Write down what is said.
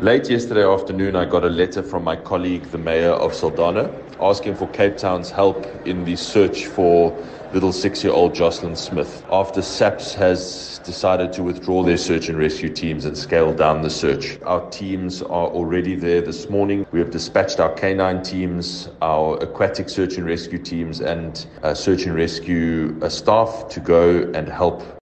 Late yesterday afternoon, I got a letter from my colleague, the mayor of Saldanha, asking for Cape Town's help in the search for little six year old Joslin Smith after SAPS has decided to withdraw their search and rescue teams and scale down the search. Our teams are already there this morning. We have dispatched our canine teams, our aquatic search and rescue teams, and uh, search and rescue uh, staff to go and help